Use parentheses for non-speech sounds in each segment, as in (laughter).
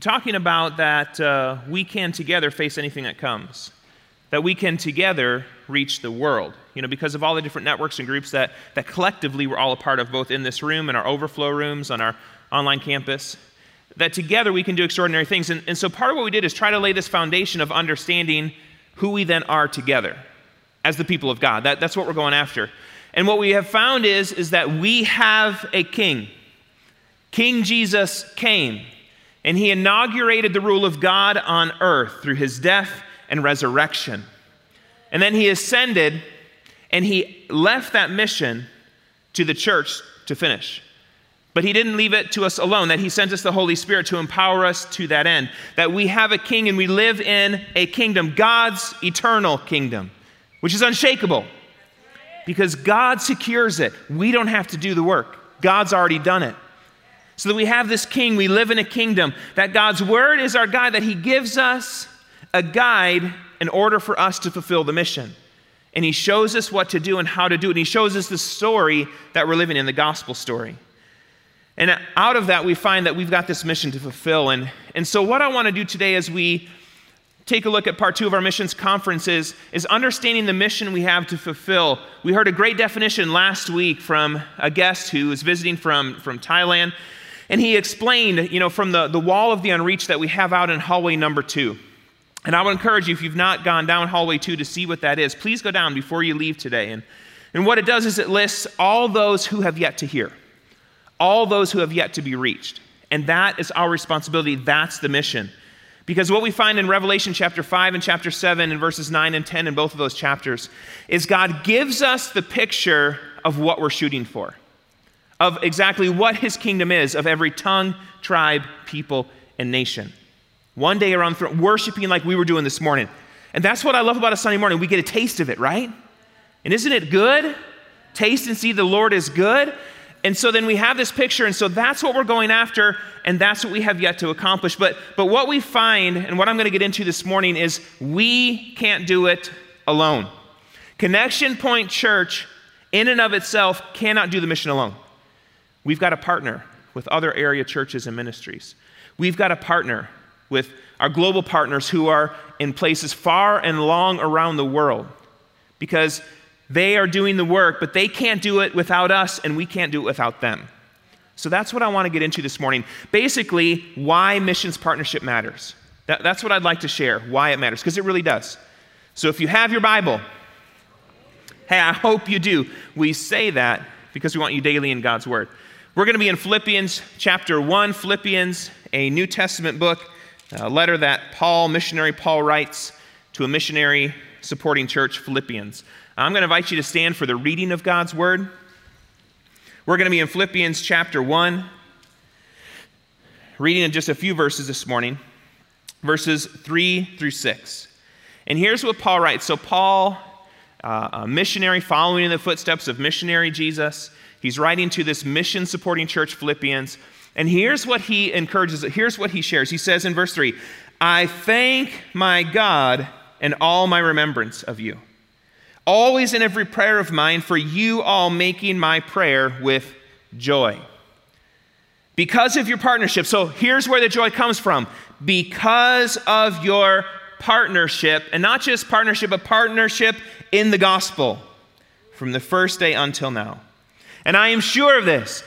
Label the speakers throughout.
Speaker 1: talking about that uh, we can together face anything that comes, that we can together reach the world. You know, because of all the different networks and groups that, that collectively we're all a part of, both in this room and our overflow rooms on our online campus, that together we can do extraordinary things. And, and so part of what we did is try to lay this foundation of understanding who we then are together as the people of God. That, that's what we're going after. And what we have found is, is that we have a king. King Jesus came, and he inaugurated the rule of God on earth through his death and resurrection. And then he ascended, and he left that mission to the church to finish. But he didn't leave it to us alone, that he sent us the Holy Spirit to empower us to that end. That we have a king and we live in a kingdom, God's eternal kingdom, which is unshakable because God secures it. We don't have to do the work, God's already done it. So that we have this king, we live in a kingdom, that God's word is our guide, that he gives us a guide in order for us to fulfill the mission. And he shows us what to do and how to do it. And he shows us the story that we're living in, the gospel story. And out of that, we find that we've got this mission to fulfill. And, and so, what I want to do today as we take a look at part two of our missions conferences is understanding the mission we have to fulfill. We heard a great definition last week from a guest who was visiting from, from Thailand, and he explained, you know, from the, the wall of the unreached that we have out in hallway number two. And I would encourage you, if you've not gone down hallway two to see what that is, please go down before you leave today. And, and what it does is it lists all those who have yet to hear, all those who have yet to be reached. And that is our responsibility. That's the mission. Because what we find in Revelation chapter 5 and chapter 7 and verses 9 and 10 in both of those chapters is God gives us the picture of what we're shooting for, of exactly what his kingdom is, of every tongue, tribe, people, and nation. One day around the throne, worshiping like we were doing this morning. And that's what I love about a Sunday morning. We get a taste of it, right? And isn't it good? Taste and see the Lord is good. And so then we have this picture, and so that's what we're going after, and that's what we have yet to accomplish. But, but what we find, and what I'm going to get into this morning, is we can't do it alone. Connection Point Church, in and of itself, cannot do the mission alone. We've got to partner with other area churches and ministries. We've got to partner with our global partners who are in places far and long around the world because they are doing the work, but they can't do it without us, and we can't do it without them. So that's what I want to get into this morning. Basically, why missions partnership matters. That, that's what I'd like to share, why it matters, because it really does. So if you have your Bible, hey, I hope you do. We say that because we want you daily in God's Word. We're going to be in Philippians chapter 1, Philippians, a New Testament book, a letter that Paul, missionary Paul, writes to a missionary supporting church, Philippians. I'm going to invite you to stand for the reading of God's word. We're going to be in Philippians chapter 1, reading in just a few verses this morning, verses 3 through 6. And here's what Paul writes. So, Paul, uh, a missionary following in the footsteps of missionary Jesus, he's writing to this mission supporting church, Philippians. And here's what he encourages, here's what he shares. He says in verse 3 I thank my God in all my remembrance of you always in every prayer of mine, for you all making my prayer with joy. Because of your partnership. So here's where the joy comes from. Because of your partnership, and not just partnership, but partnership in the gospel from the first day until now. And I am sure of this.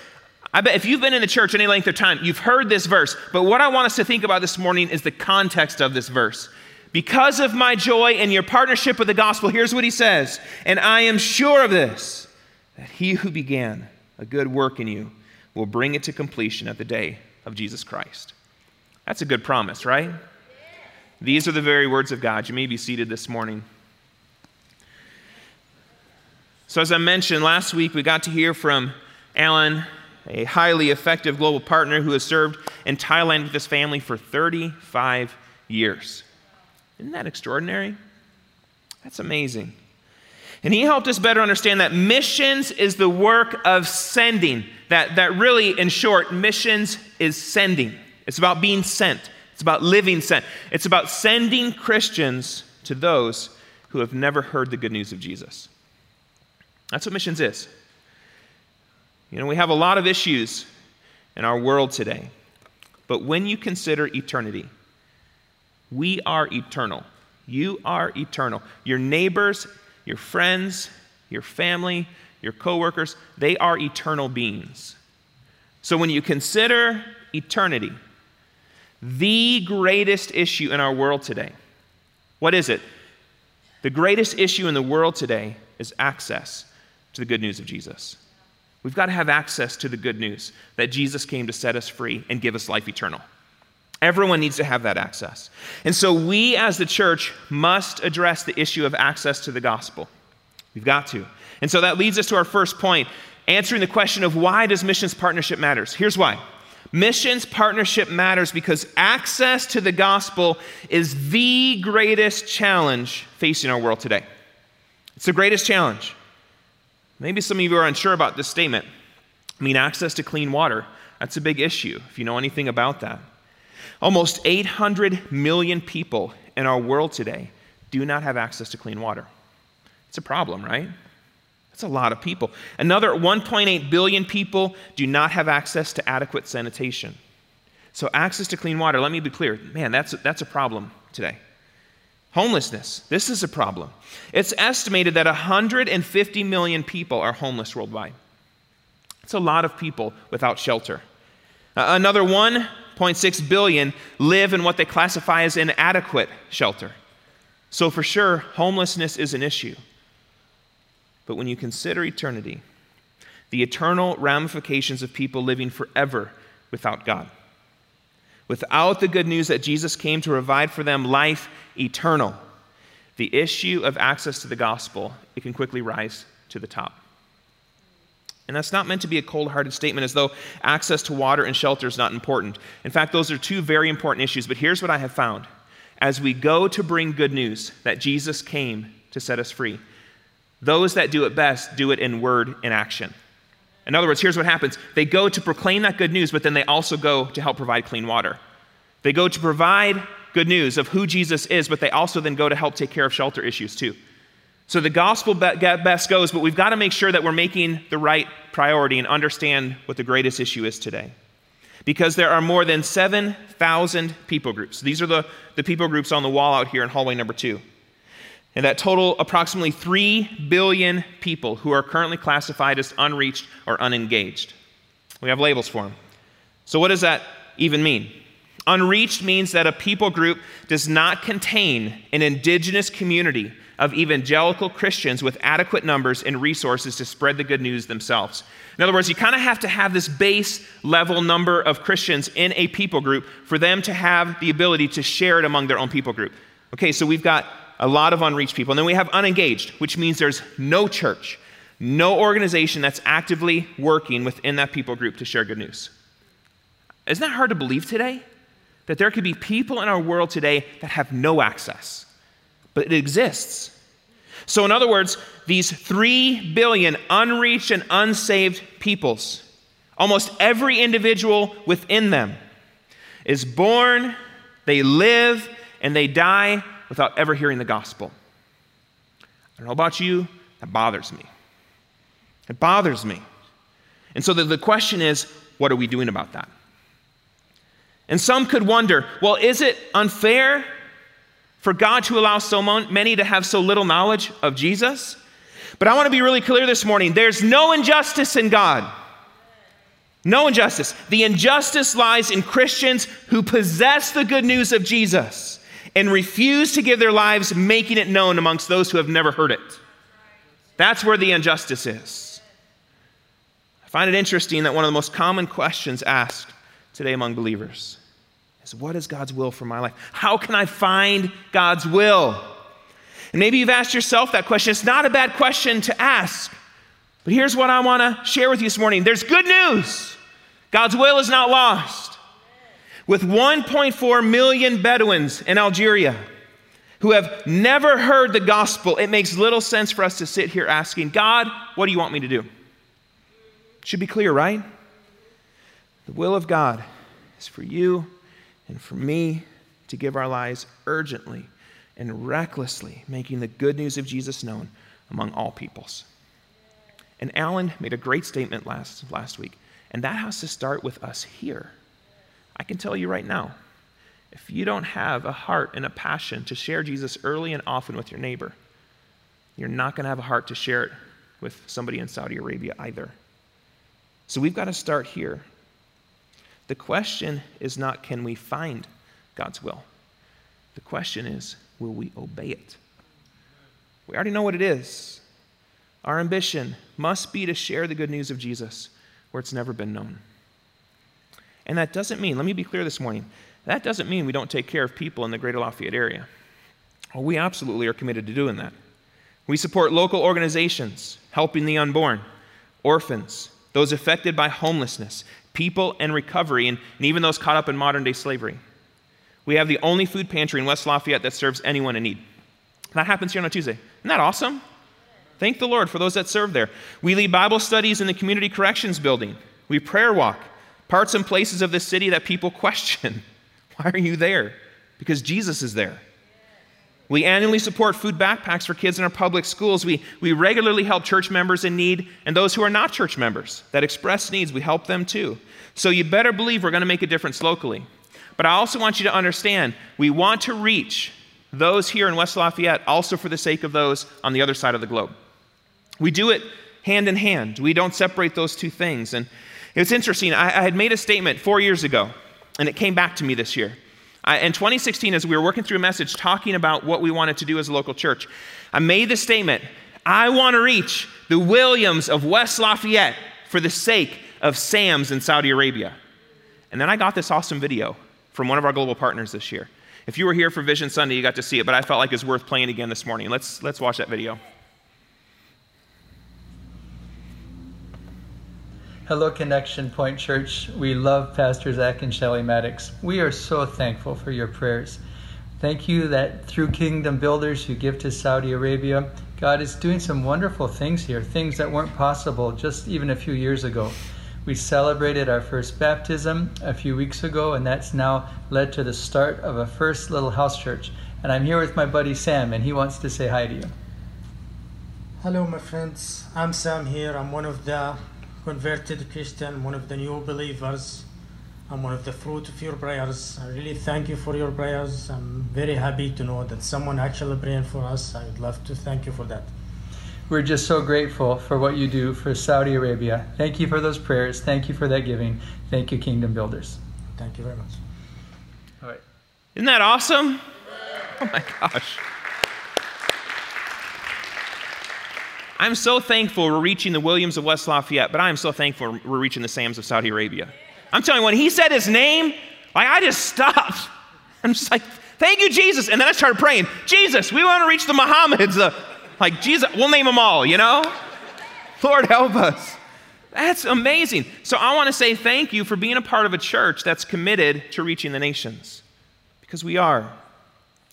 Speaker 1: I bet if you've been in the church any length of time, you've heard this verse. But what I want us to think about this morning is the context of this verse. Because of my joy and your partnership with the gospel, here's what he says. And I am sure of this, that he who began a good work in you will bring it to completion at the day of Jesus Christ. That's a good promise, right? These are the very words of God. You may be seated this morning. So, as I mentioned last week, we got to hear from Alan, a highly effective global partner who has served in Thailand with his family for 35 years. Isn't that extraordinary? That's amazing. And he helped us better understand that missions is the work of sending. That, that really, in short, missions is sending. It's about being sent, it's about living sent. It's about sending Christians to those who have never heard the good news of Jesus. That's what missions is. You know, we have a lot of issues in our world today, but when you consider eternity, we are eternal. You are eternal. Your neighbors, your friends, your family, your coworkers, they are eternal beings. So when you consider eternity, the greatest issue in our world today, what is it? The greatest issue in the world today is access to the good news of Jesus. We've got to have access to the good news that Jesus came to set us free and give us life eternal. Everyone needs to have that access. And so we as the church must address the issue of access to the gospel. We've got to. And so that leads us to our first point, answering the question of why does missions partnership matters? Here's why. Missions partnership matters because access to the gospel is the greatest challenge facing our world today. It's the greatest challenge. Maybe some of you are unsure about this statement. I mean, access to clean water, that's a big issue, if you know anything about that. Almost 800 million people in our world today do not have access to clean water. It's a problem, right? That's a lot of people. Another 1.8 billion people do not have access to adequate sanitation. So, access to clean water, let me be clear, man, that's, that's a problem today. Homelessness, this is a problem. It's estimated that 150 million people are homeless worldwide. It's a lot of people without shelter. Uh, another 1.6 billion live in what they classify as inadequate shelter. So, for sure, homelessness is an issue. But when you consider eternity, the eternal ramifications of people living forever without God, without the good news that Jesus came to provide for them life eternal, the issue of access to the gospel, it can quickly rise to the top. And that's not meant to be a cold hearted statement as though access to water and shelter is not important. In fact, those are two very important issues. But here's what I have found as we go to bring good news that Jesus came to set us free, those that do it best do it in word and action. In other words, here's what happens they go to proclaim that good news, but then they also go to help provide clean water. They go to provide good news of who Jesus is, but they also then go to help take care of shelter issues too. So the gospel best goes, but we've got to make sure that we're making the right priority and understand what the greatest issue is today. Because there are more than 7,000 people groups. These are the, the people groups on the wall out here in hallway number two. And that total approximately 3 billion people who are currently classified as unreached or unengaged. We have labels for them. So, what does that even mean? Unreached means that a people group does not contain an indigenous community of evangelical Christians with adequate numbers and resources to spread the good news themselves. In other words, you kind of have to have this base level number of Christians in a people group for them to have the ability to share it among their own people group. Okay, so we've got a lot of unreached people. And then we have unengaged, which means there's no church, no organization that's actively working within that people group to share good news. Isn't that hard to believe today? That there could be people in our world today that have no access but it exists. So, in other words, these 3 billion unreached and unsaved peoples, almost every individual within them is born, they live, and they die without ever hearing the gospel. I don't know about you, that bothers me. It bothers me. And so the, the question is what are we doing about that? And some could wonder well, is it unfair for God to allow so many to have so little knowledge of Jesus. But I want to be really clear this morning there's no injustice in God. No injustice. The injustice lies in Christians who possess the good news of Jesus and refuse to give their lives making it known amongst those who have never heard it. That's where the injustice is. I find it interesting that one of the most common questions asked today among believers is what is God's will for my life? How can I find God's will? And maybe you've asked yourself that question. It's not a bad question to ask. But here's what I want to share with you this morning there's good news. God's will is not lost. With 1.4 million Bedouins in Algeria who have never heard the gospel, it makes little sense for us to sit here asking, God, what do you want me to do? Should be clear, right? The will of God is for you and for me to give our lives urgently and recklessly, making the good news of Jesus known among all peoples. And Alan made a great statement last, last week, and that has to start with us here. I can tell you right now if you don't have a heart and a passion to share Jesus early and often with your neighbor, you're not going to have a heart to share it with somebody in Saudi Arabia either. So we've got to start here. The question is not can we find God's will? The question is will we obey it? We already know what it is. Our ambition must be to share the good news of Jesus where it's never been known. And that doesn't mean, let me be clear this morning, that doesn't mean we don't take care of people in the greater Lafayette area. Well, we absolutely are committed to doing that. We support local organizations helping the unborn, orphans, those affected by homelessness, people in recovery, and, and even those caught up in modern day slavery. We have the only food pantry in West Lafayette that serves anyone in need. That happens here on a Tuesday. Isn't that awesome? Thank the Lord for those that serve there. We lead Bible studies in the Community Corrections Building. We prayer walk parts and places of the city that people question. (laughs) Why are you there? Because Jesus is there. We annually support food backpacks for kids in our public schools. We, we regularly help church members in need and those who are not church members that express needs, we help them too. So you better believe we're going to make a difference locally. But I also want you to understand we want to reach those here in West Lafayette also for the sake of those on the other side of the globe. We do it hand in hand. We don't separate those two things. And it's interesting. I, I had made a statement four years ago, and it came back to me this year. I, in 2016, as we were working through a message talking about what we wanted to do as a local church, I made the statement I want to reach the Williams of West Lafayette for the sake of Sam's in Saudi Arabia. And then I got this awesome video from one of our global partners this year. If you were here for Vision Sunday, you got to see it, but I felt like it's worth playing again this morning. Let's, let's watch that video.
Speaker 2: Hello, Connection Point Church. We love Pastor Zach and Shelly Maddox. We are so thankful for your prayers. Thank you that through Kingdom Builders you give to Saudi Arabia. God is doing some wonderful things here, things that weren't possible just even a few years ago. We celebrated our first baptism a few weeks ago, and that's now led to the start of a first little house church. And I'm here with my buddy Sam, and he wants to say hi to you.
Speaker 3: Hello, my friends. I'm Sam here. I'm one of the converted Christian, one of the new believers. I'm one of the fruit of your prayers. I really thank you for your prayers. I'm very happy to know that someone actually praying for us. I would love to thank you for that.
Speaker 2: We're just so grateful for what you do for Saudi Arabia. Thank you for those prayers. Thank you for that giving. Thank you, Kingdom Builders.
Speaker 3: Thank you very much.
Speaker 2: All right.
Speaker 1: Isn't that awesome? Oh my gosh. I'm so thankful we're reaching the Williams of West Lafayette, but I'm so thankful we're reaching the Sams of Saudi Arabia. I'm telling you, when he said his name, like I just stopped. (laughs) I'm just like, thank you, Jesus. And then I started praying, Jesus, we want to reach the Mohammeds. The, like, Jesus, we'll name them all, you know? Lord, help us. That's amazing. So I want to say thank you for being a part of a church that's committed to reaching the nations, because we are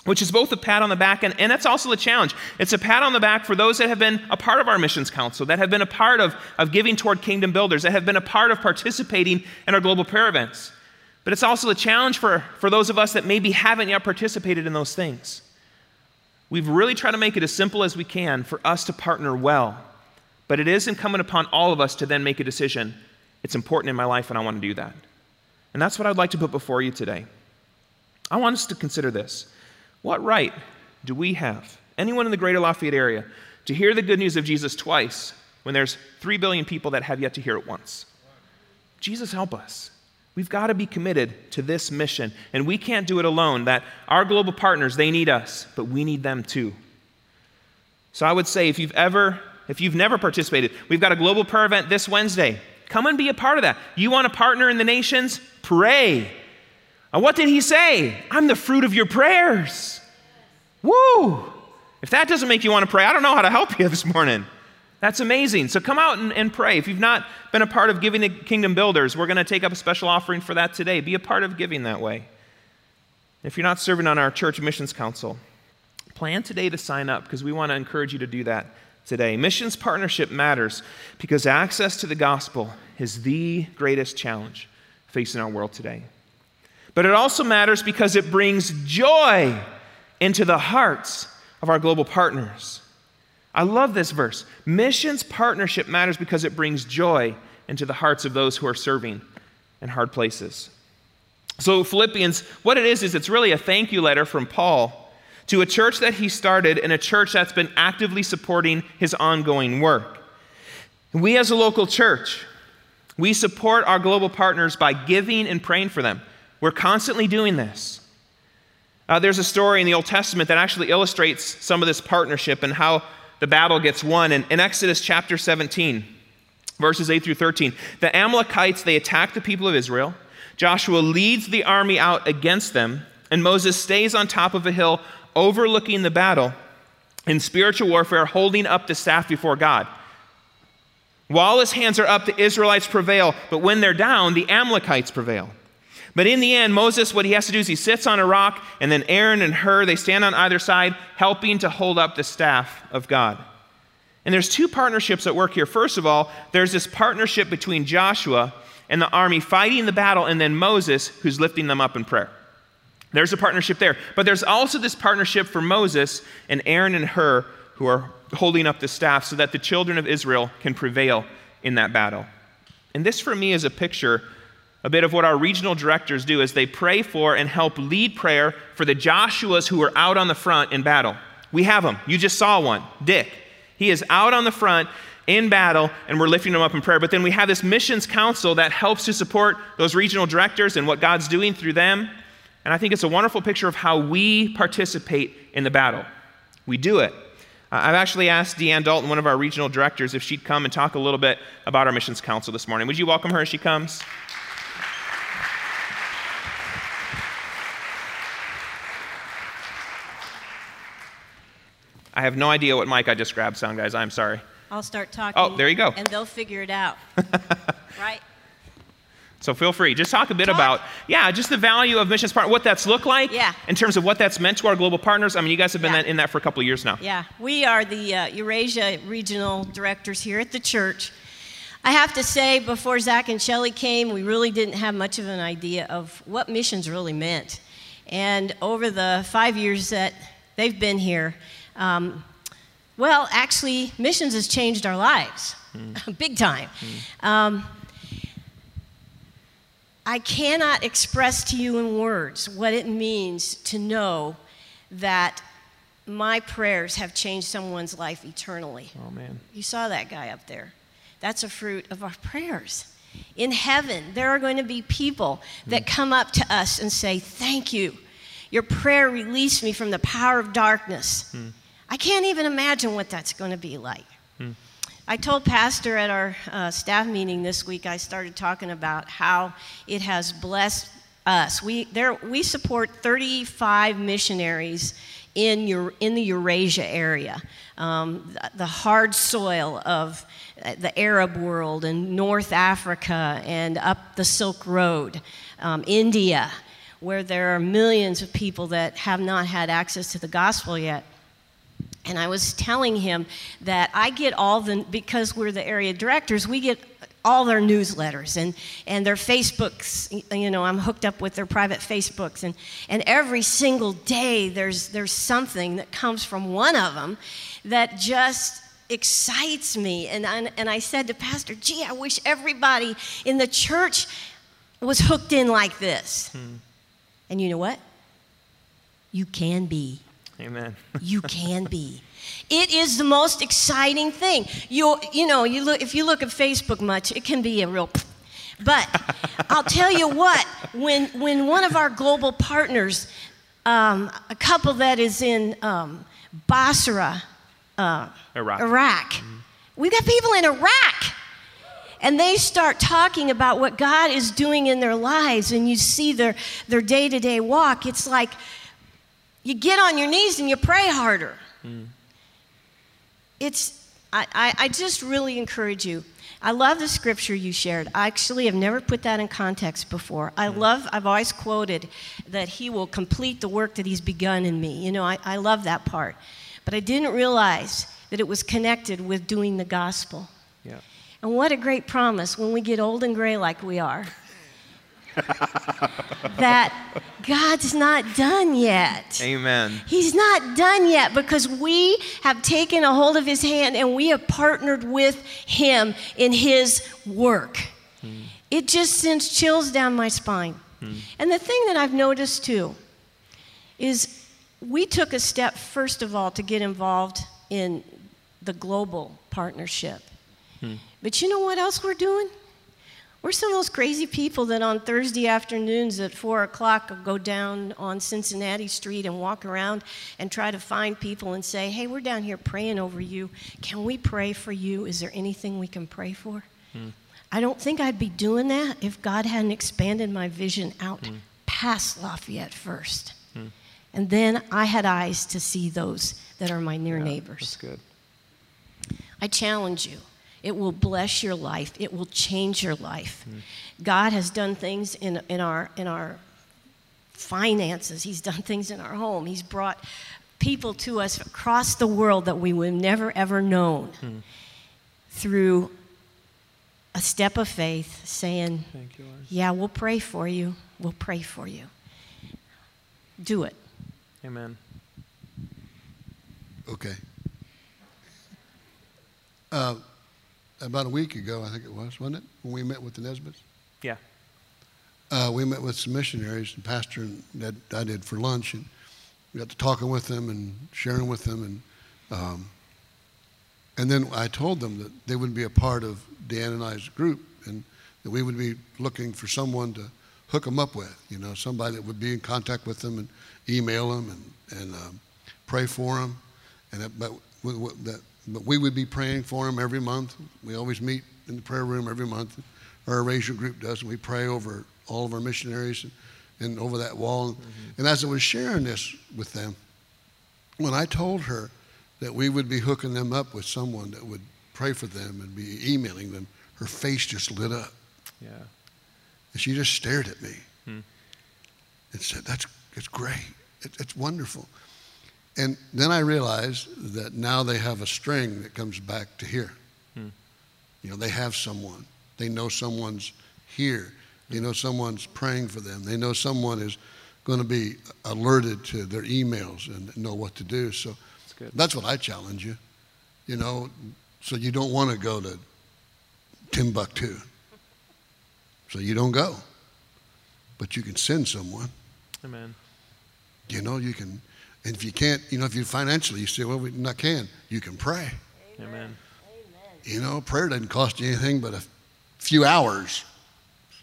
Speaker 1: which is both a pat on the back and, and that's also the challenge. It's a pat on the back for those that have been a part of our missions council, that have been a part of, of giving toward kingdom builders, that have been a part of participating in our global prayer events. But it's also a challenge for, for those of us that maybe haven't yet participated in those things. We've really tried to make it as simple as we can for us to partner well. But it is incumbent upon all of us to then make a decision. It's important in my life and I want to do that. And that's what I'd like to put before you today. I want us to consider this. What right do we have, anyone in the greater Lafayette area, to hear the good news of Jesus twice when there's 3 billion people that have yet to hear it once? Jesus, help us. We've got to be committed to this mission, and we can't do it alone. That our global partners, they need us, but we need them too. So I would say if you've ever, if you've never participated, we've got a global prayer event this Wednesday. Come and be a part of that. You want to partner in the nations? Pray. And what did he say? I'm the fruit of your prayers. Woo! If that doesn't make you want to pray, I don't know how to help you (laughs) this morning. That's amazing. So come out and, and, pray. If you've not been a part of giving to Kingdom Builders, we're going to take up a special offering for that today. Be a part of giving that way. If you're not serving on our church missions council, plan today to sign up because we want to encourage you to do that today. Missions partnership matters because access to the gospel is the greatest challenge facing our world today. But it also matters because it brings joy into the hearts of our global partners. I love this verse. Missions partnership matters because it brings joy into the hearts of those who are serving in hard places. So, Philippians, what it is, is it's really a thank you letter from Paul to a church that he started and a church that's been actively supporting his ongoing work. We, as a local church, we support our global partners by giving and praying for them. We're constantly doing this. Uh, there's a story in the Old Testament that actually illustrates some of this partnership and how the battle gets won. In, in Exodus chapter 17, verses 8 through 13, the Amalekites, they attack the people of Israel. Joshua leads the army out against them, and Moses stays on top of a hill overlooking the battle in spiritual warfare, holding up the staff before God. While his hands are up, the Israelites prevail, but when they're down, the Amalekites prevail. But in the end, Moses, what he has to do is he sits on a rock, and then Aaron and Hur, they stand on either side, helping to hold up the staff of God. And there's two partnerships at work here. First of all, there's this partnership between Joshua and the army fighting the battle, and then Moses, who's lifting them up in prayer. There's a partnership there. But there's also this partnership for Moses and Aaron and Hur, who are holding up the staff so that the children of Israel can prevail in that battle. And this, for me, is a picture a bit of what our regional directors do is they pray for and help lead prayer for the Joshuas who are out on the front in battle. We have them. You just saw one, Dick. He is out on the front in battle, and we're lifting him up in prayer. But then we have this missions council that helps to support those regional directors and what God's doing through them. And I think it's a wonderful picture of how we participate in the battle. We do it. I've actually asked Deanne Dalton, one of our regional directors, if she'd come and talk a little bit about our missions council this morning. Would you welcome her as she comes? I have no idea what mic I just grabbed, sound guys. I'm sorry.
Speaker 4: I'll start talking.
Speaker 1: Oh, there you go.
Speaker 4: And they'll figure it out. (laughs) right?
Speaker 1: So feel free. Just talk a bit talk. about, yeah, just the value of missions partner, what that's looked like.
Speaker 4: Yeah.
Speaker 1: In terms of what that's meant to our global partners. I mean, you guys have been
Speaker 4: yeah.
Speaker 1: in that for a couple of years now.
Speaker 4: Yeah. We are the uh, Eurasia regional directors here at the church. I have to say, before Zach and Shelly came, we really didn't have much of an idea of what missions really meant. And over the five years that they've been here, um, well, actually, missions has changed our lives mm. (laughs) big time. Mm. Um, I cannot express to you in words what it means to know that my prayers have changed someone's life eternally.
Speaker 1: Oh, man.
Speaker 4: You saw that guy up there. That's a fruit of our prayers. In heaven, there are going to be people that mm. come up to us and say, Thank you. Your prayer released me from the power of darkness. Mm. I can't even imagine what that's going to be like. Hmm. I told Pastor at our uh, staff meeting this week, I started talking about how it has blessed us. We, there, we support 35 missionaries in, your, in the Eurasia area, um, the, the hard soil of uh, the Arab world and North Africa and up the Silk Road, um, India, where there are millions of people that have not had access to the gospel yet. And I was telling him that I get all the, because we're the area directors, we get all their newsletters and, and their Facebooks. You know, I'm hooked up with their private Facebooks. And, and every single day there's, there's something that comes from one of them that just excites me. And, and, and I said to Pastor, gee, I wish everybody in the church was hooked in like this. Hmm. And you know what? You can be.
Speaker 1: Amen. (laughs)
Speaker 4: you can be. It is the most exciting thing. You you know, you look if you look at Facebook much, it can be a real but (laughs) I'll tell you what, when when one of our global partners, um, a couple that is in um, Basra, uh,
Speaker 1: Iraq,
Speaker 4: Iraq mm-hmm. we've got people in Iraq and they start talking about what God is doing in their lives, and you see their, their day to day walk, it's like you get on your knees and you pray harder. Mm. It's, I, I, I just really encourage you. I love the scripture you shared. I actually have never put that in context before. I love, I've always quoted that He will complete the work that He's begun in me. You know, I, I love that part. But I didn't realize that it was connected with doing the gospel.
Speaker 1: Yeah.
Speaker 4: And what a great promise when we get old and gray like we are. (laughs) that God's not done yet.
Speaker 1: Amen.
Speaker 4: He's not done yet because we have taken a hold of his hand and we have partnered with him in his work. Hmm. It just sends chills down my spine. Hmm. And the thing that I've noticed too is we took a step, first of all, to get involved in the global partnership. Hmm. But you know what else we're doing? We're some of those crazy people that on Thursday afternoons at 4 o'clock go down on Cincinnati Street and walk around and try to find people and say, Hey, we're down here praying over you. Can we pray for you? Is there anything we can pray for? Hmm. I don't think I'd be doing that if God hadn't expanded my vision out hmm. past Lafayette first. Hmm. And then I had eyes to see those that are my near
Speaker 1: That's
Speaker 4: neighbors.
Speaker 1: That's good.
Speaker 4: I challenge you. It will bless your life. It will change your life. God has done things in, in, our, in our finances. He's done (laughs) things in our home. He's brought people to us across the world that we would have never ever known through a step of faith saying,
Speaker 1: Thank you, Lord.
Speaker 4: Yeah, we'll pray for you. We'll pray for you. Do it.
Speaker 1: Amen.
Speaker 5: Okay. Uh, about a week ago, I think it was, wasn't it, when we met with the Nesbits?
Speaker 1: Yeah.
Speaker 5: Uh, we met with some missionaries, and Pastor and that I did for lunch, and we got to talking with them and sharing with them, and um, and then I told them that they would be a part of Dan and I's group, and that we would be looking for someone to hook them up with, you know, somebody that would be in contact with them and email them and and um, pray for them, and that, but that but we would be praying for them every month. We always meet in the prayer room every month. Our Eurasia group does, and we pray over all of our missionaries and, and over that wall. And as I was sharing this with them, when I told her that we would be hooking them up with someone that would pray for them and be emailing them, her face just lit up.
Speaker 1: Yeah.
Speaker 5: And she just stared at me
Speaker 1: Hmm.
Speaker 5: and said, That's it's great. It, it's wonderful. And then I realized that now they have a string that comes back to here.
Speaker 1: Hmm.
Speaker 5: You know, they have someone. They know someone's here. They know someone's praying for them. They know someone is going to be alerted to their emails and know what to do. So
Speaker 1: That's
Speaker 5: that's what I challenge you. You know, so you don't want to go to Timbuktu. So you don't go. But you can send someone.
Speaker 1: Amen.
Speaker 5: You know, you can, and if you can't, you know, if you financially, you say, well, we not can, you can pray.
Speaker 1: Amen.
Speaker 5: You know, prayer doesn't cost you anything but a few hours.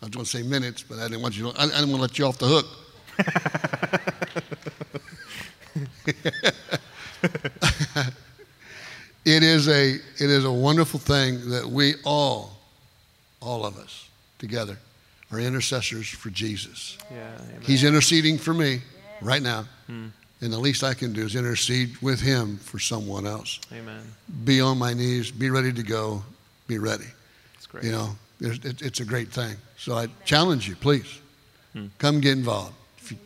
Speaker 5: I was going to say minutes, but I didn't want you. To, I, I didn't want to let you off the hook. (laughs) it is a it is a wonderful thing that we all, all of us together, are intercessors for Jesus.
Speaker 1: Yeah.
Speaker 5: He's interceding for me right now, hmm. And the least I can do is intercede with Him for someone else.
Speaker 1: Amen.
Speaker 5: Be on my knees. Be ready to go. Be ready.
Speaker 1: That's great.
Speaker 5: You know, there's, it, it's a great thing. So I challenge you, please, hmm. come get involved. If you,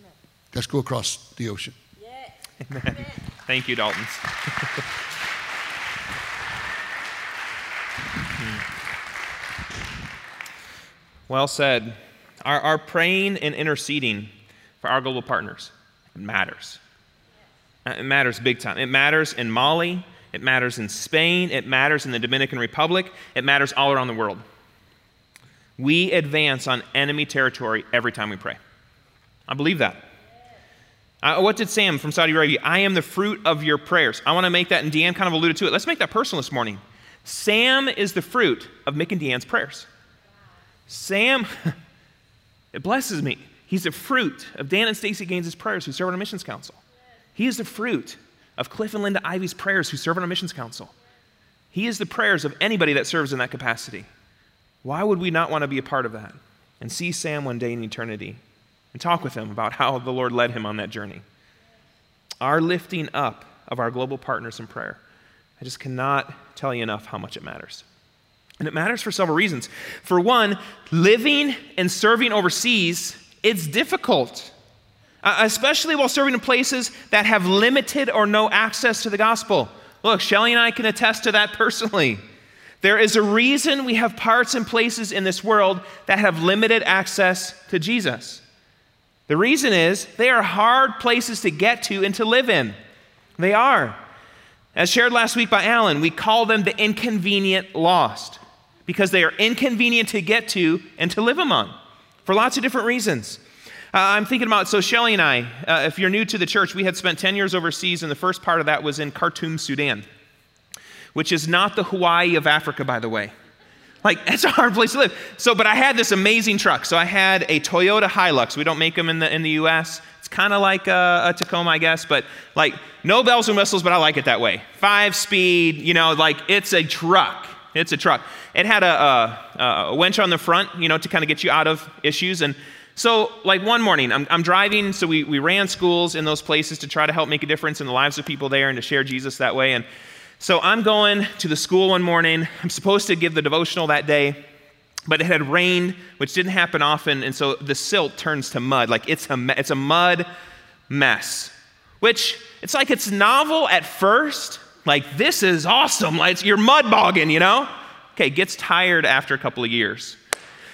Speaker 5: let's go across the ocean. Amen.
Speaker 1: Thank you, Daltons. (laughs) Hmm. well said. Our, our praying and interceding for our global partners it matters. Uh, It matters big time. It matters in Mali. It matters in Spain. It matters in the Dominican Republic. It matters all around the world. We advance on enemy territory every time we pray. I believe that. Uh, what did Sam from Saudi Arabia? I am the fruit of your prayers. I want to make that, and Deanne kind of alluded to it. Let's make that personal this morning. Sam is the fruit of Mick and Deanne's prayers. Sam, (laughs) it blesses me. He's the fruit of Dan and Stacy Gaines' prayers who serve on our missions council. He is the fruit of Cliff and Linda Ivy's prayers who serve on our missions council. He is the prayers of anybody that serves in that capacity. Why would we not want to be a part of that and see Sam one day in eternity and talk with him about how the Lord led him on that journey? Our lifting up of our global partners in prayer I just cannot tell you enough how much it matters. And it matters for several reasons. For one, living and serving overseas, it's difficult, uh, especially while serving in places that have limited or no access to the gospel. Look, Shelly and I can attest to that (laughs) personally. There is a reason we have parts and places in this world that have limited access to Jesus. The reason is they are hard places to get to and to live in. They are. As shared last week by Alan, we call them the inconvenient lost because they are inconvenient to get to and to live among for lots of different reasons. Uh, I'm thinking about, so Shelly and I, uh, if you're new to the church, we had spent 10 years overseas, and the first part of that was in Khartoum, Sudan, which is not the Hawaii of Africa, by the way. Like, (laughs) it's a hard place to live. So, but I had this amazing truck. So I had a Toyota Hilux. We don't make them in the, in the US. It's kind of like a, a, Tacoma, I guess, but like no bells and whistles, but I like it that way. Five speed, you know, like it's a truck. It's a truck. It had a, a, a winch on the front, you know, to kind of get you out of issues. And so, like one morning, I'm, I'm driving, so we, we ran schools in those places to try to help make a difference in the lives of people there and to share Jesus that way. And so I'm going to the school one morning. I'm supposed to give the devotional that day but it had rained, which didn't happen often, and so the silt turns to mud. Like it's a, it's a mud mess, which it's like it's novel at first. Like, this is awesome. Like, you're mud bogging, you know? Okay, gets tired after a couple of years.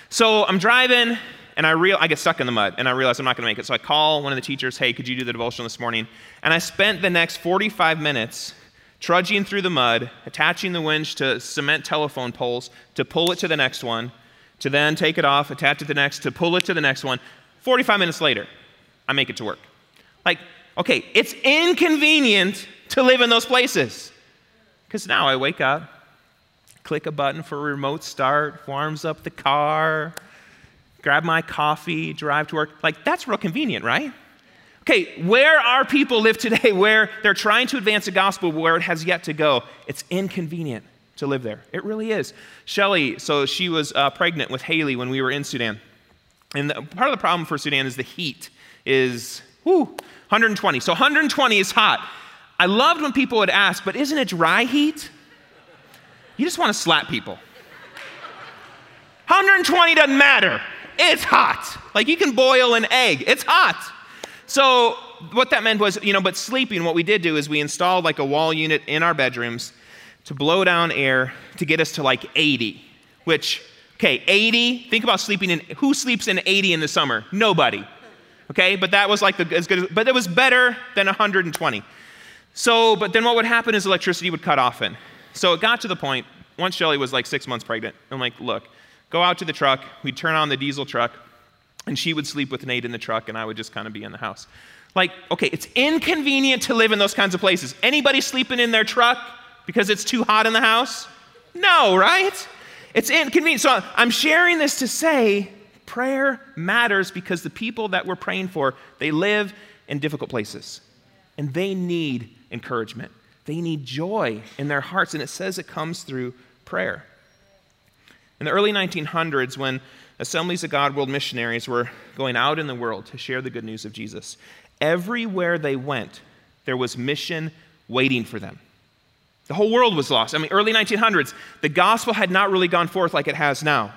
Speaker 1: So I'm driving, and I, real, I get stuck in the mud, and I realize I'm not going to make it. So I call one of the teachers, hey, could you do the devotional this morning? And I spent the next 45 minutes trudging through the mud, attaching the winch to cement telephone poles to pull it to the next one, to then take it off, attach it to the next, to pull it to the next one. 45 minutes later, I make it to work. Like, okay, it's inconvenient to live in those places. Because now I wake up, click a button for a remote start, warms up the car, grab my coffee, drive to work. Like, that's real convenient, right? Okay, where our people live today (laughs) where they're trying to advance the gospel where it has yet to go? It's inconvenient to live there. It really is. Shelly, so she was uh, pregnant with Haley when we were in Sudan. And the, part of the problem for Sudan is the heat is whew, 120. So 120 is hot. I loved when people would ask, but isn't it dry heat? You just want to slap people. 120 doesn't matter. It's hot. Like you can boil an egg, it's hot. So, what that meant was, you know, but sleeping, what we did do is we installed like a wall unit in our bedrooms to blow down air to get us to like 80, which, okay, 80, think about sleeping in, who sleeps in 80 in the summer? Nobody. Okay, but that was like the, as good as, but it was better than 120. So, but then what would happen is electricity would cut off often. So it got to the point, once Shelly was like six months pregnant, I'm like, look, go out to the truck, we'd turn on the diesel truck, and she would sleep with Nate in the truck, and I would just kind of be in the house. Like, okay, it's inconvenient to live in those kinds of places. Anybody sleeping in their truck? Because it's too hot in the house? No, right? It's inconvenient. So I'm sharing this to say prayer matters because the people that we're praying for, they live in difficult places and they need encouragement. They need joy in their hearts, and it says it comes through prayer. In the early 1900s, when Assemblies of God World missionaries were going out in the world to share the good news of Jesus, everywhere they went, there was mission waiting for them. The whole world was lost. I mean, early 1900s, the gospel had not really gone forth like it has now.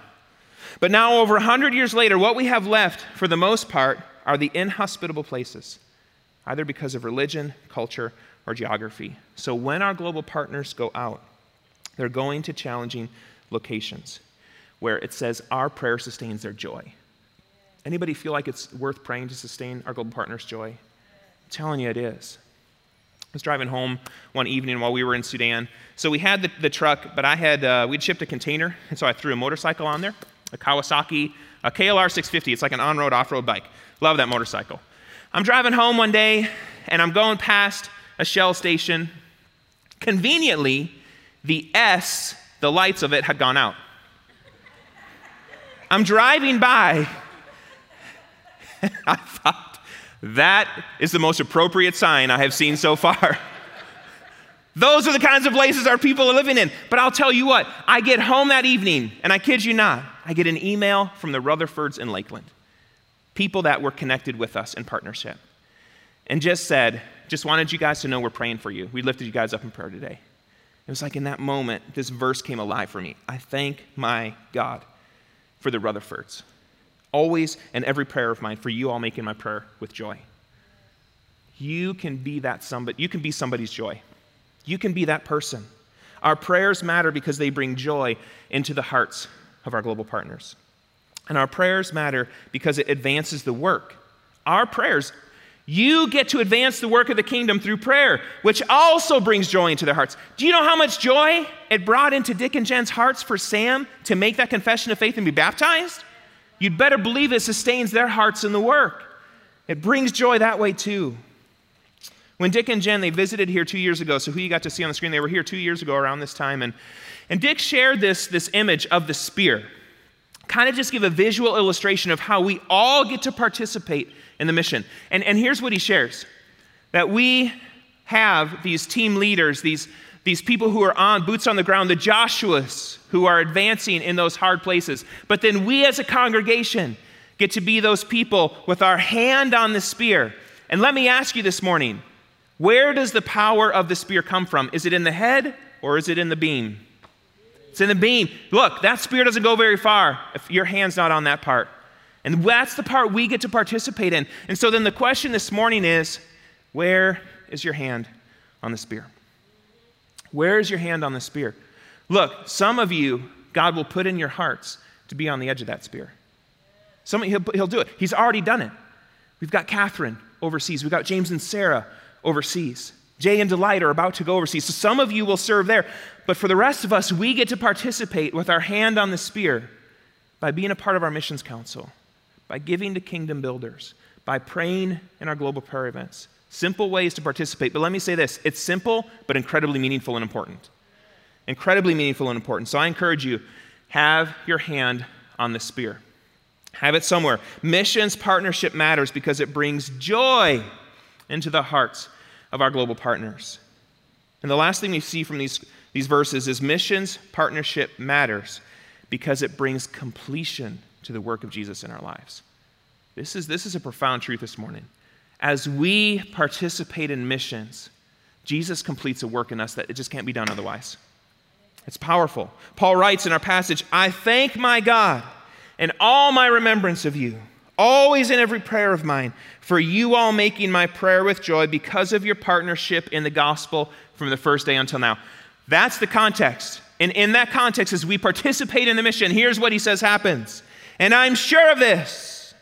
Speaker 1: But now, over 100 years later, what we have left, for the most part, are the inhospitable places, either because of religion, culture, or geography. So when our global partners go out, they're going to challenging locations where it says our prayer sustains their joy. Anybody feel like it's worth praying to sustain our global partners' joy? I'm telling you it is I was driving home one evening while we were in Sudan. So we had the, the truck, but I had, uh, we'd shipped a container, and so I threw a motorcycle on there, a Kawasaki, a KLR 650. It's like an on road, off road bike. Love that motorcycle. I'm driving home one day, and I'm going past a Shell station. Conveniently, the S, the lights of it had gone out. I'm driving by. (laughs) I thought, that is the most appropriate sign I have seen so far. (laughs) Those are the kinds of places our people are living in. But I'll tell you what, I get home that evening, and I kid you not, I get an email from the Rutherfords in Lakeland, people that were connected with us in partnership, and just said, just wanted you guys to know we're praying for you. We lifted you guys up in prayer today. It was like in that moment, this verse came alive for me. I thank my God for the Rutherfords. Always and every prayer of mine, for you all making my prayer with joy. You can be that somebody, you can be somebody's joy. You can be that person. Our prayers matter because they bring joy into the hearts of our global partners. And our prayers matter because it advances the work. Our prayers, you get to advance the work of the kingdom through prayer, which also brings joy into their hearts. Do you know how much joy it brought into Dick and Jen's hearts for Sam to make that confession of faith and be baptized? You'd better believe it sustains their hearts in the work. It brings joy that way too. When Dick and Jen, they visited here two years ago, so who you got to see on the screen, they were here two years ago around this time, and, and Dick shared this, this image of the spear kind of just give a visual illustration of how we all get to participate in the mission. And, and here's what he shares that we have these team leaders, these, these people who are on boots on the ground, the Joshuas who are advancing in those hard places. But then we as a congregation get to be those people with our hand on the spear. And let me ask you this morning where does the power of the spear come from? Is it in the head or is it in the beam? It's in the beam. Look, that spear doesn't go very far if your hand's not on that part. And that's the part we get to participate in. And so then the question this morning is where is your hand on the spear? Where is your hand on the spear? Look, some of you, God will put in your hearts to be on the edge of that spear. Some he'll, he'll do it. He's already done it. We've got Catherine overseas, we've got James and Sarah overseas. Jay and Delight are about to go overseas. So some of you will serve there. But for the rest of us, we get to participate with our hand on the spear by being a part of our missions council, by giving to kingdom builders, by praying in our global prayer events. Simple ways to participate. But let me say this it's simple, but incredibly meaningful and important. Incredibly meaningful and important. So I encourage you have your hand on the spear. Have it somewhere. Missions partnership matters because it brings joy into the hearts of our global partners. And the last thing we see from these, these verses is missions partnership matters because it brings completion to the work of Jesus in our lives. This is, this is a profound truth this morning. As we participate in missions, Jesus completes a work in us that it just can't be done otherwise. It's powerful. Paul writes in our passage I thank my God in all my remembrance of you always in every prayer of mine, for you all making my prayer with joy because of your partnership in the gospel from the first day until now. That's the context. And in that context, as we participate in the mission, here's what he says happens. And I'm sure of this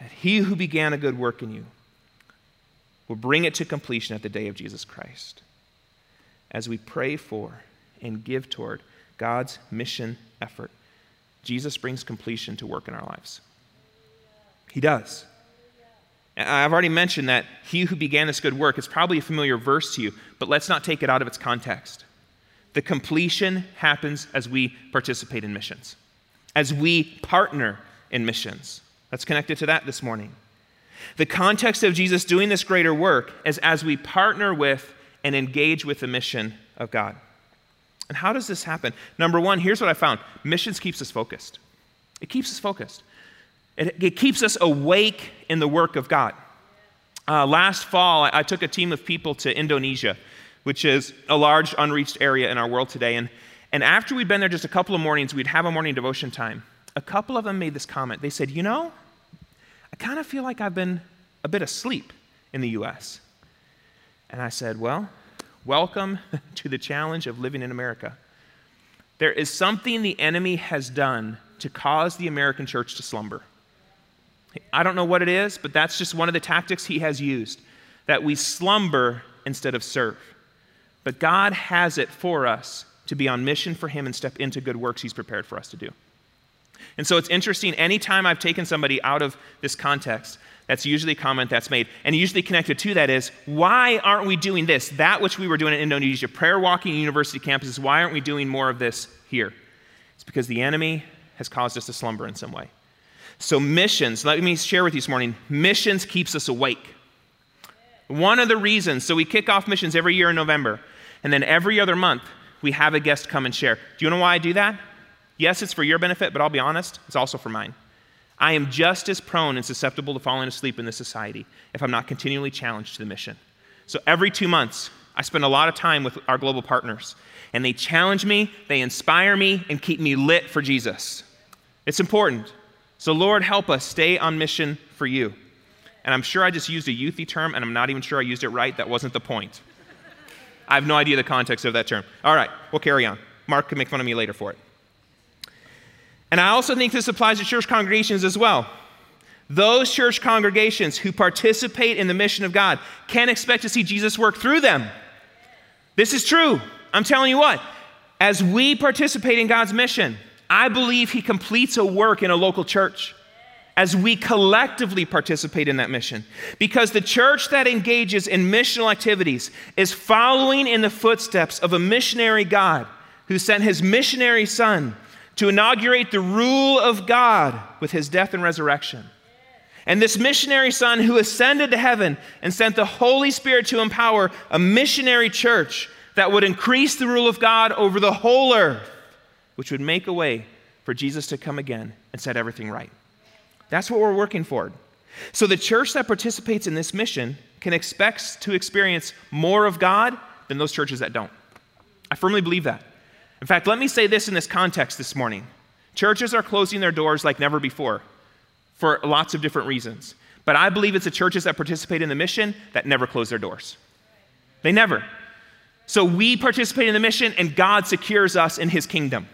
Speaker 1: that he who began a good work in you will bring it to completion at the day of Jesus Christ. As we pray for and give toward God's mission effort, Jesus brings completion to work in our lives. He does. I've already mentioned that he who began this good work is probably a familiar verse to you, but let's not take it out of its context. The completion happens as we participate in missions, as we partner in missions. Let's connect it to that this morning. The context of Jesus doing this greater work is as we partner with and engage with the mission of God. And how does this happen? Number one, here's what I found missions keeps us focused. It keeps us focused. It, it keeps us awake in the work of God. Uh, last fall, I, I took a team of people to Indonesia, which is a large unreached area in our world today. And, and after we'd been there just a couple of mornings, we'd have a morning devotion time. A couple of them made this comment. They said, You know, I kind of feel like I've been a bit asleep in the U.S. And I said, Well, welcome (laughs) to the challenge of living in America. There is something the enemy has done to cause the American church to slumber. I don't know what it is, but that's just one of the tactics he has used that we slumber instead of serve. But God has it for us to be on mission for him and step into good works he's prepared for us to do. And so it's interesting, anytime I've taken somebody out of this context, that's usually a comment that's made. And usually connected to that is, why aren't we doing this? That which we were doing in Indonesia, prayer walking university campuses, why aren't we doing more of this here? It's because the enemy has caused us to slumber in some way. So, missions, let me share with you this morning missions keeps us awake. One of the reasons, so we kick off missions every year in November, and then every other month we have a guest come and share. Do you know why I do that? Yes, it's for your benefit, but I'll be honest, it's also for mine. I am just as prone and susceptible to falling asleep in this society if I'm not continually challenged to the mission. So every two months, I spend a lot of time with our global partners, and they challenge me, they inspire me, and keep me lit for Jesus. It's important. So, Lord, help us stay on mission for you. And I'm sure I just used a youthy term, and I'm not even sure I used it right. That wasn't the point. I have no idea the context of that term. All right, we'll carry on. Mark can make fun of me later for it. And I also think this applies to church congregations as well. Those church congregations who participate in the mission of God can expect to see Jesus work through them. This is true. I'm telling you what, as we participate in God's mission, I believe He completes a work in a local church as we collectively participate in that mission. Because the church that engages in missional activities is following in the footsteps of a missionary God who sent His missionary Son to inaugurate the rule of God with His death and resurrection. And this missionary son who ascended to heaven and sent the Holy Spirit to empower a missionary church that would increase the rule of God over the whole earth, which would make a way for Jesus to come again and set everything right. That's what we're working for. So the church that participates in this mission can expect to experience more of God than those churches that don't. I firmly believe that. In fact, let me say this in this context this morning. Churches are closing their doors like never before for lots of different reasons. But I believe it's the churches that participate in the mission that never close their doors. They never. So we participate in the mission, and God secures us in his kingdom.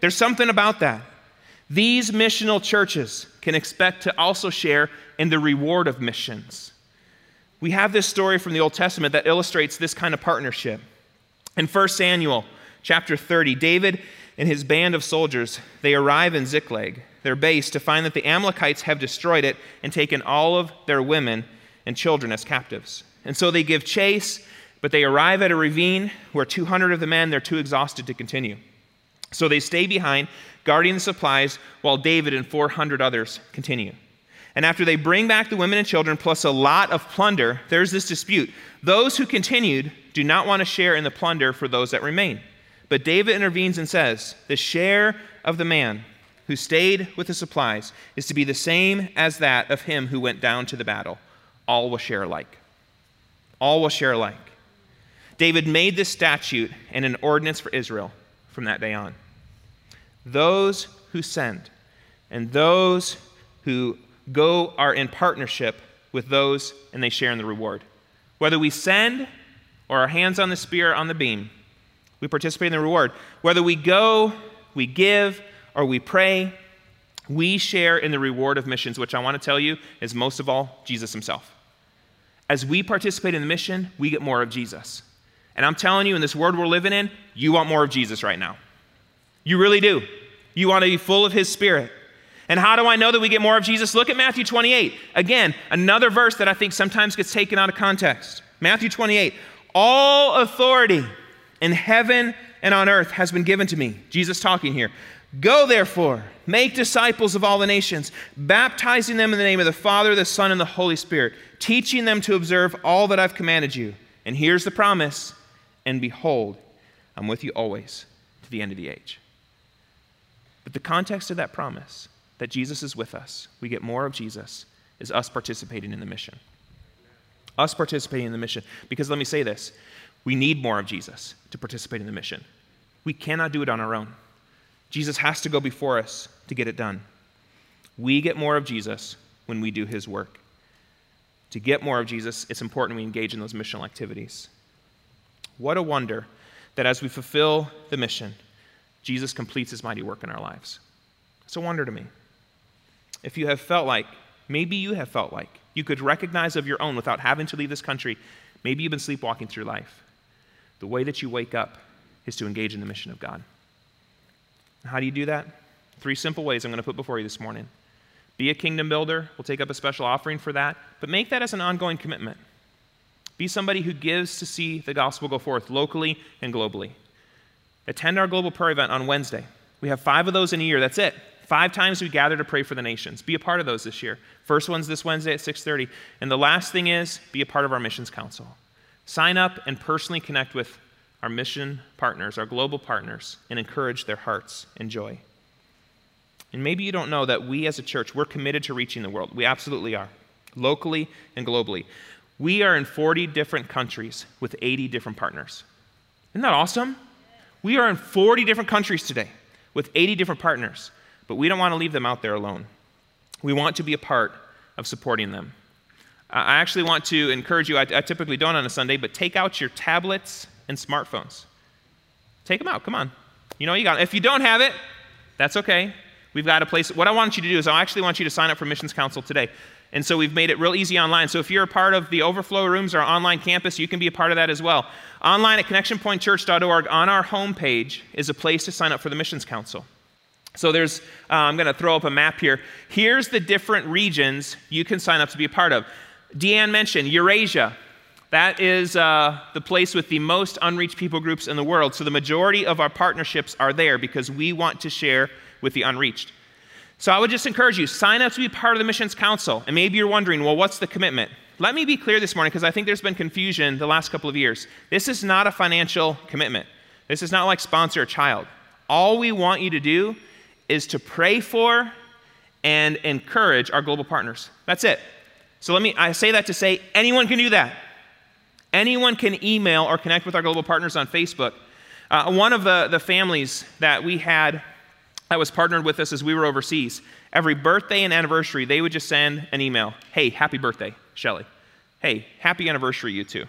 Speaker 1: There's something about that. These missional churches can expect to also share in the reward of missions. We have this story from the Old Testament that illustrates this kind of partnership. In 1 Samuel chapter 30, David and his band of soldiers, they arrive in Ziklag their base to find that the Amalekites have destroyed it and taken all of their women and children as captives. And so they give chase, but they arrive at a ravine where 200 of the men, they're too exhausted to continue. So they stay behind, guarding the supplies, while David and 400 others continue. And after they bring back the women and children, plus a lot of plunder, there's this dispute. Those who continued do not want to share in the plunder for those that remain. But David intervenes and says, The share of the man who stayed with the supplies is to be the same as that of him who went down to the battle. All will share alike. All will share alike. David made this statute and an ordinance for Israel from that day on. Those who send and those who go are in partnership with those and they share in the reward. Whether we send or our hands on the spear on the beam, we participate in the reward. Whether we go, we give, or we pray, we share in the reward of missions, which I want to tell you is most of all Jesus himself. As we participate in the mission, we get more of Jesus. And I'm telling you, in this world we're living in, you want more of Jesus right now. You really do. You want to be full of his spirit. And how do I know that we get more of Jesus? Look at Matthew 28. Again, another verse that I think sometimes gets taken out of context. Matthew 28. All authority in heaven and on earth has been given to me. Jesus talking here. Go therefore, make disciples of all the nations, baptizing them in the name of the Father, the Son, and the Holy Spirit, teaching them to observe all that I've commanded you. And here's the promise and behold, I'm with you always to the end of the age. But the context of that promise, that Jesus is with us, we get more of Jesus, is us participating in the mission. Us participating in the mission. Because let me say this we need more of Jesus to participate in the mission. We cannot do it on our own. Jesus has to go before us to get it done. We get more of Jesus when we do his work. To get more of Jesus, it's important we engage in those missional activities. What a wonder that as we fulfill the mission, Jesus completes his mighty work in our lives. It's a wonder to me. If you have felt like, maybe you have felt like, you could recognize of your own without having to leave this country, maybe you've been sleepwalking through life. The way that you wake up is to engage in the mission of God. How do you do that? Three simple ways I'm going to put before you this morning. Be a kingdom builder. We'll take up a special offering for that, but make that as an ongoing commitment. Be somebody who gives to see the gospel go forth locally and globally. Attend our global prayer event on Wednesday. We have five of those in a year. That's it. Five times we gather to pray for the nations. Be a part of those this year. First one's this Wednesday at 6:30. And the last thing is be a part of our missions council. Sign up and personally connect with our mission partners, our global partners, and encourage their hearts and joy. And maybe you don't know that we as a church, we're committed to reaching the world. We absolutely are, locally and globally. We are in 40 different countries with 80 different partners. Isn't that awesome? We are in 40 different countries today with 80 different partners, but we don't want to leave them out there alone. We want to be a part of supporting them. I actually want to encourage you, I, I typically don't on a Sunday, but take out your tablets and smartphones. Take them out, come on. You know you got it. If you don't have it, that's okay. We've got a place. What I want you to do is I actually want you to sign up for Missions Council today. And so we've made it real easy online. So if you're a part of the overflow rooms or online campus, you can be a part of that as well. Online at connectionpointchurch.org on our homepage is a place to sign up for the Missions Council. So there's, uh, I'm going to throw up a map here. Here's the different regions you can sign up to be a part of. Deanne mentioned Eurasia. That is uh, the place with the most unreached people groups in the world. So the majority of our partnerships are there because we want to share with the unreached. So I would just encourage you sign up to be part of the Missions Council. And maybe you're wondering, well, what's the commitment? Let me be clear this morning because I think there's been confusion the last couple of years. This is not a financial commitment. This is not like sponsor a child. All we want you to do is to pray for and encourage our global partners. That's it. So let me I say that to say anyone can do that. Anyone can email or connect with our global partners on Facebook. Uh, one of the, the families that we had that was partnered with us as we were overseas, every birthday and anniversary, they would just send an email Hey, happy birthday, Shelly. Hey, happy anniversary, you too.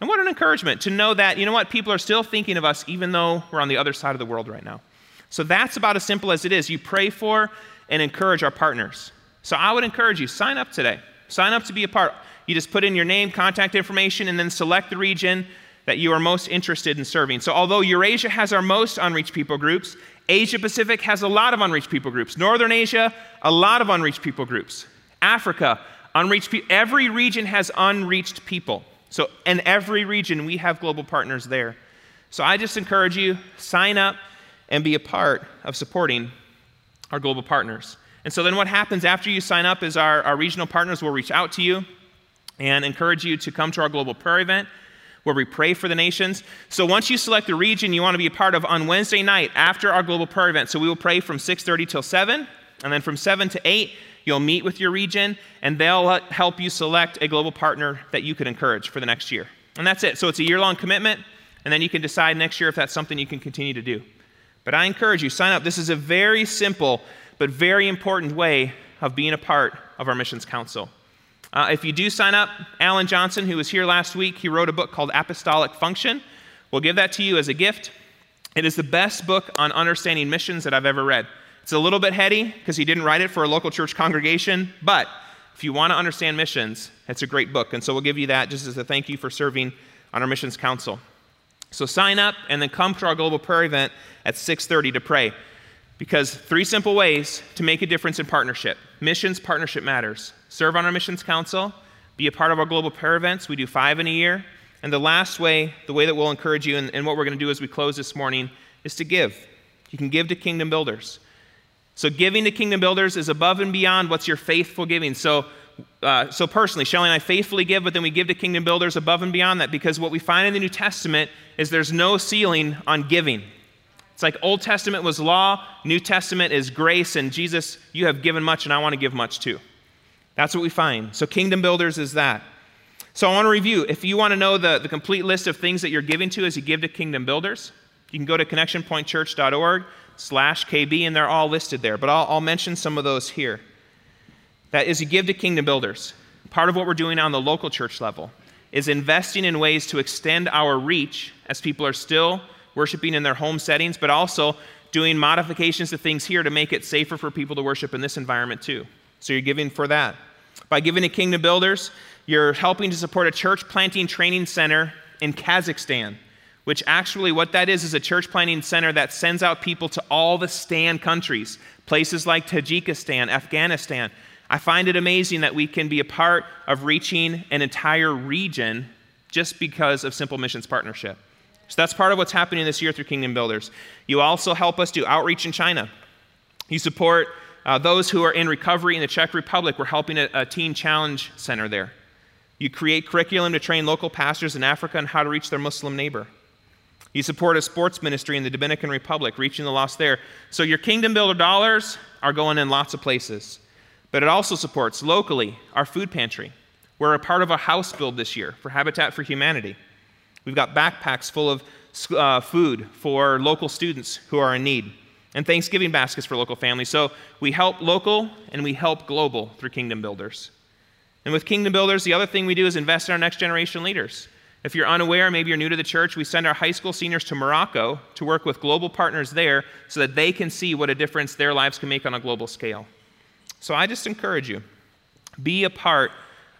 Speaker 1: And what an encouragement to know that, you know what, people are still thinking of us even though we're on the other side of the world right now. So that's about as simple as it is. You pray for and encourage our partners. So I would encourage you, sign up today. Sign up to be a part. You just put in your name, contact information, and then select the region that you are most interested in serving. So, although Eurasia has our most unreached people groups, Asia Pacific has a lot of unreached people groups. Northern Asia, a lot of unreached people groups. Africa, unreached people. Every region has unreached people. So, in every region, we have global partners there. So, I just encourage you sign up and be a part of supporting our global partners. And so, then what happens after you sign up is our, our regional partners will reach out to you and encourage you to come to our global prayer event where we pray for the nations. So once you select the region you want to be a part of on Wednesday night after our global prayer event, so we will pray from 6:30 till 7, and then from 7 to 8 you'll meet with your region and they'll help you select a global partner that you could encourage for the next year. And that's it. So it's a year-long commitment and then you can decide next year if that's something you can continue to do. But I encourage you sign up. This is a very simple but very important way of being a part of our missions council. Uh, if you do sign up, Alan Johnson, who was here last week, he wrote a book called Apostolic Function. We'll give that to you as a gift. It is the best book on understanding missions that I've ever read. It's a little bit heady because he didn't write it for a local church congregation, but if you want to understand missions, it's a great book. And so we'll give you that just as a thank you for serving on our missions council. So sign up and then come to our global prayer event at 6:30 to pray. Because three simple ways to make a difference in partnership. Missions partnership matters. Serve on our missions council, be a part of our global prayer events. We do five in a year. And the last way, the way that we'll encourage you, and, and what we're going to do as we close this morning, is to give. You can give to Kingdom Builders. So, giving to Kingdom Builders is above and beyond what's your faithful giving. So, uh, so personally, Shelly and I faithfully give, but then we give to Kingdom Builders above and beyond that because what we find in the New Testament is there's no ceiling on giving. It's like Old Testament was law, New Testament is grace, and Jesus, you have given much, and I want to give much too. That's what we find. So, Kingdom Builders is that. So, I want to review. If you want to know the, the complete list of things that you're giving to as you give to Kingdom Builders, you can go to connectionpointchurch.org slash KB, and they're all listed there. But I'll, I'll mention some of those here. That is, you give to Kingdom Builders. Part of what we're doing on the local church level is investing in ways to extend our reach as people are still worshiping in their home settings, but also doing modifications to things here to make it safer for people to worship in this environment too. So you're giving for that. By giving to Kingdom Builders, you're helping to support a church planting training center in Kazakhstan, which actually, what that is, is a church planting center that sends out people to all the STAN countries, places like Tajikistan, Afghanistan. I find it amazing that we can be a part of reaching an entire region just because of Simple Missions Partnership. So that's part of what's happening this year through Kingdom Builders. You also help us do outreach in China. You support uh, those who are in recovery in the Czech Republic. We're helping a, a teen challenge center there. You create curriculum to train local pastors in Africa on how to reach their Muslim neighbor. You support a sports ministry in the Dominican Republic, reaching the lost there. So your Kingdom Builder dollars are going in lots of places. But it also supports locally our food pantry. We're a part of a house build this year for Habitat for Humanity. We've got backpacks full of uh, food for local students who are in need, and Thanksgiving baskets for local families. So we help local and we help global through Kingdom Builders. And with Kingdom Builders, the other thing we do is invest in our next generation leaders. If you're unaware, maybe you're new to the church, we send our high school seniors to Morocco to work with global partners there so that they can see what a difference their lives can make on a global scale. So I just encourage you be a part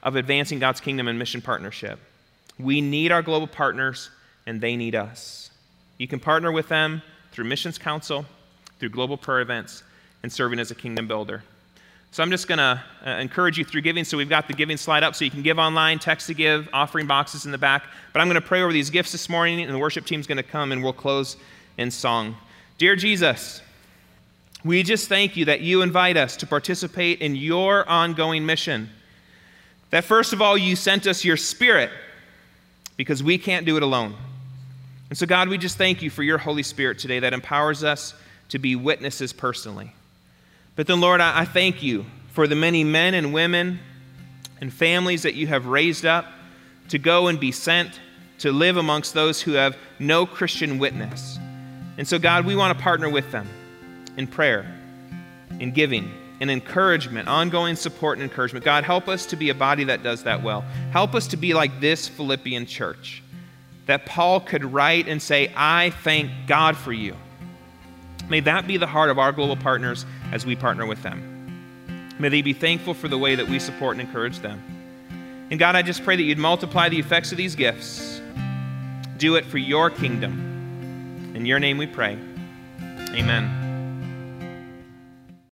Speaker 1: of advancing God's kingdom and mission partnership. We need our global partners, and they need us. You can partner with them through Missions Council, through global prayer events, and serving as a kingdom builder. So I'm just going to uh, encourage you through giving. So we've got the giving slide up so you can give online, text to give, offering boxes in the back. But I'm going to pray over these gifts this morning, and the worship team's going to come and we'll close in song. Dear Jesus, we just thank you that you invite us to participate in your ongoing mission. That first of all, you sent us your spirit because we can't do it alone. And so, God, we just thank you for your Holy Spirit today that empowers us to be witnesses personally. But then, Lord, I, thank you for the many men and women and families that you have raised up to go and be sent to live amongst those who have no Christian witness. And so, God, we want to partner with them in prayer, in giving, in encouragement, ongoing support and encouragement. God, help us to be a body that does that well. Help us to be like this Philippian church, that Paul could write and say, I thank God for you. May that be the heart of our global partners as we partner with them. May they be thankful for the way that we support and encourage them. And God, I just pray that you'd multiply the effects of these gifts. Do it for your kingdom. In your name we pray. Amen.